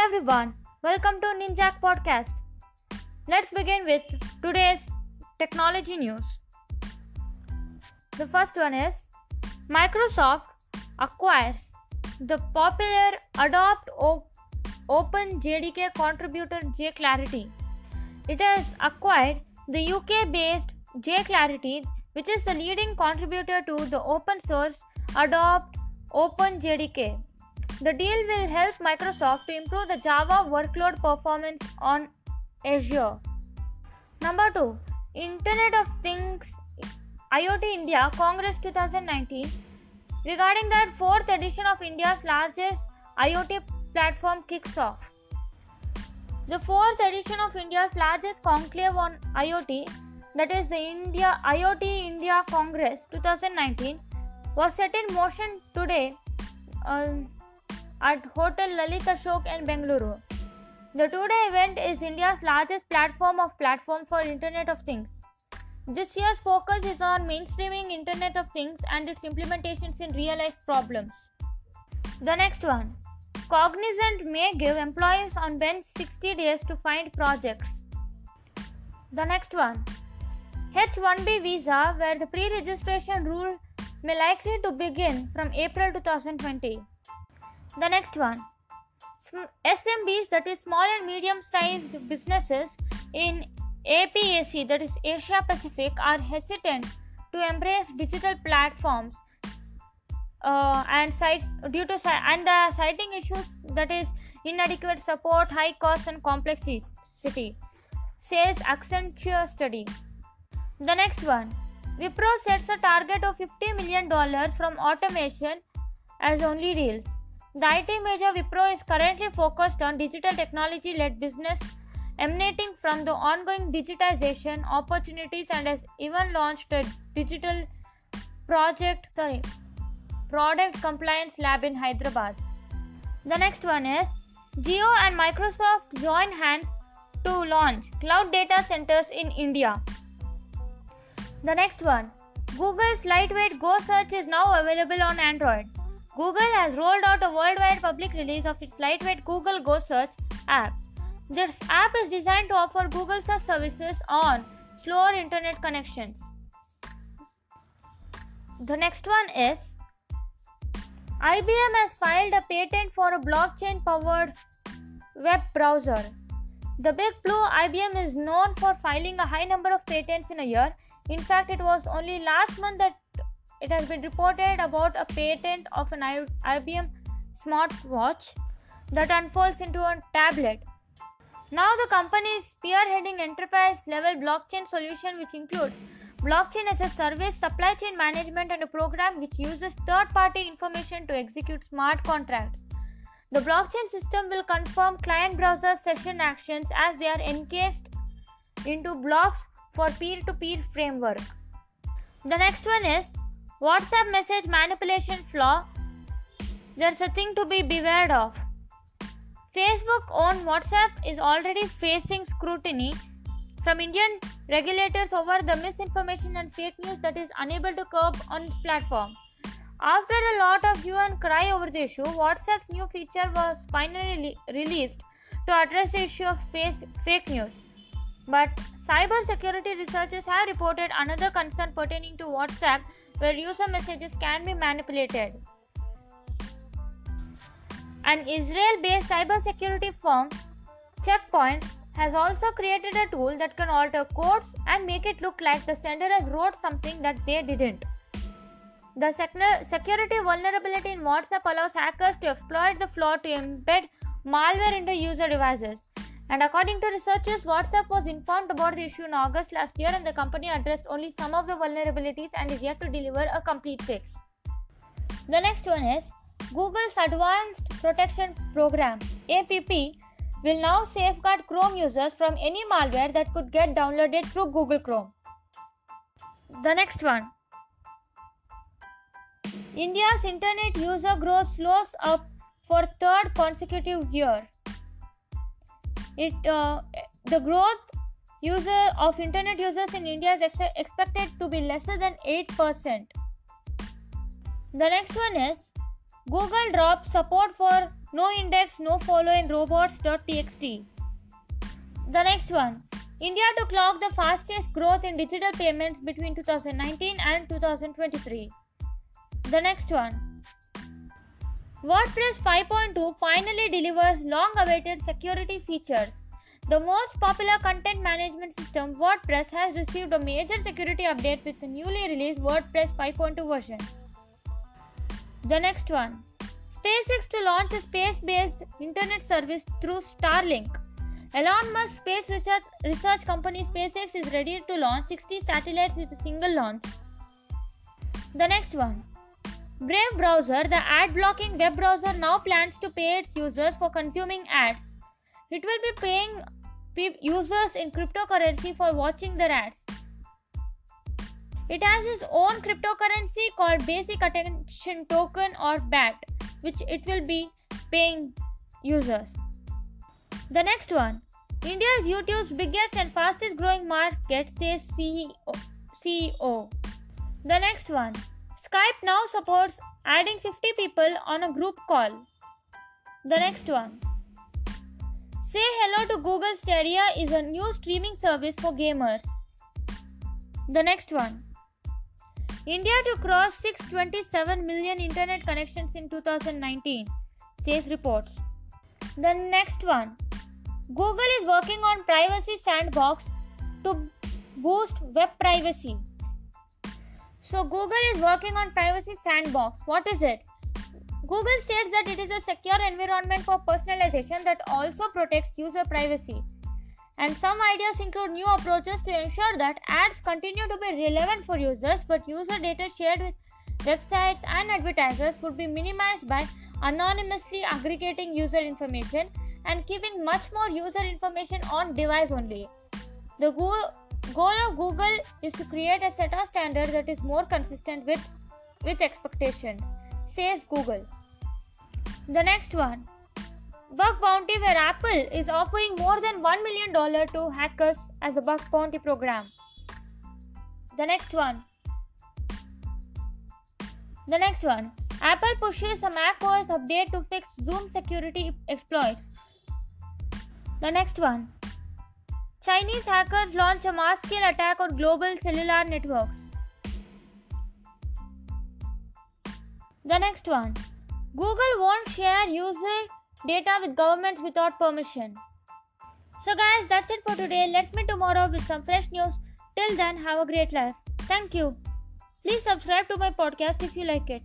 everyone, welcome to Ninjak Podcast. Let's begin with today's technology news. The first one is Microsoft acquires the popular Adopt Open JDK contributor JClarity. It has acquired the UK based JClarity, which is the leading contributor to the open source Adopt Open JDK. The deal will help Microsoft to improve the Java workload performance on Azure. Number 2. Internet of Things IoT India Congress 2019 regarding that fourth edition of India's largest IoT platform kicks off. The fourth edition of India's largest conclave on IoT, that is the India IoT India Congress 2019, was set in motion today uh, at Hotel Lalit Ashok in Bengaluru. The two-day event is India's largest platform of platforms for Internet of Things. This year's focus is on mainstreaming Internet of Things and its implementations in real-life problems. The next one. Cognizant may give employees on bench 60 days to find projects. The next one. H1B visa where the pre-registration rule may likely to begin from April 2020. The next one. SMBs that is small and medium sized businesses in APAC that is Asia Pacific are hesitant to embrace digital platforms uh, and cite due to and the citing issues that is inadequate support, high cost and complexity says Accenture study. The next one. Wipro sets a target of $50 million from automation as only deals. The IT major Wipro is currently focused on digital technology led business emanating from the ongoing digitization opportunities and has even launched a digital project sorry product compliance lab in Hyderabad. The next one is Jio and Microsoft join hands to launch cloud data centers in India. The next one Google's lightweight Go search is now available on Android. Google has rolled out a worldwide public release of its lightweight Google Go Search app. This app is designed to offer Google search services on slower internet connections. The next one is IBM has filed a patent for a blockchain powered web browser. The Big Blue IBM is known for filing a high number of patents in a year. In fact, it was only last month that it has been reported about a patent of an IBM smartwatch that unfolds into a tablet. Now, the company is spearheading enterprise level blockchain solution, which includes blockchain as a service, supply chain management, and a program which uses third party information to execute smart contracts. The blockchain system will confirm client browser session actions as they are encased into blocks for peer to peer framework. The next one is WhatsApp message manipulation flaw. There's a thing to be beware of. Facebook owned WhatsApp is already facing scrutiny from Indian regulators over the misinformation and fake news that is unable to curb on its platform. After a lot of hue and cry over the issue, WhatsApp's new feature was finally released to address the issue of fake news. But cybersecurity researchers have reported another concern pertaining to WhatsApp where user messages can be manipulated. An Israel based cybersecurity firm, Checkpoint, has also created a tool that can alter codes and make it look like the sender has wrote something that they didn't. The security vulnerability in WhatsApp allows hackers to exploit the flaw to embed malware into user devices. And according to researchers, WhatsApp was informed about the issue in August last year and the company addressed only some of the vulnerabilities and is yet to deliver a complete fix. The next one is Google's Advanced Protection Program APP will now safeguard Chrome users from any malware that could get downloaded through Google Chrome. The next one India's internet user growth slows up for third consecutive year. It uh, the growth user of internet users in India is ex- expected to be lesser than 8%. The next one is Google drops support for no index, no follow in robots.txt. The next one India to clock the fastest growth in digital payments between 2019 and 2023. The next one WordPress 5.2 finally delivers long awaited security features. The most popular content management system, WordPress, has received a major security update with the newly released WordPress 5.2 version. The next one SpaceX to launch a space based internet service through Starlink. Elon Musk's space research, research company SpaceX is ready to launch 60 satellites with a single launch. The next one Brave browser, the ad blocking web browser, now plans to pay its users for consuming ads. It will be paying users in cryptocurrency for watching their ads. It has its own cryptocurrency called Basic Attention Token or BAT, which it will be paying users. The next one India is YouTube's biggest and fastest growing market, says CEO. CEO. The next one Skype now supports adding 50 people on a group call. The next one Say Hello to Google Stadia is a new streaming service for gamers. The next one India to cross 627 million internet connections in 2019, says reports. The next one Google is working on Privacy Sandbox to boost web privacy. So, Google is working on Privacy Sandbox. What is it? Google states that it is a secure environment for personalization that also protects user privacy. And some ideas include new approaches to ensure that ads continue to be relevant for users, but user data shared with websites and advertisers would be minimized by anonymously aggregating user information and keeping much more user information on device only. The goal, of Google is to create a set of standards that is more consistent with, with expectations, says Google. The next one Bug Bounty, where Apple is offering more than $1 million to hackers as a bug bounty program. The next one. The next one. Apple pushes a macOS update to fix Zoom security exploits. The next one. Chinese hackers launch a mass scale attack on global cellular networks. The next one. Google won't share user data with governments without permission. So, guys, that's it for today. Let's meet tomorrow with some fresh news. Till then, have a great life. Thank you. Please subscribe to my podcast if you like it.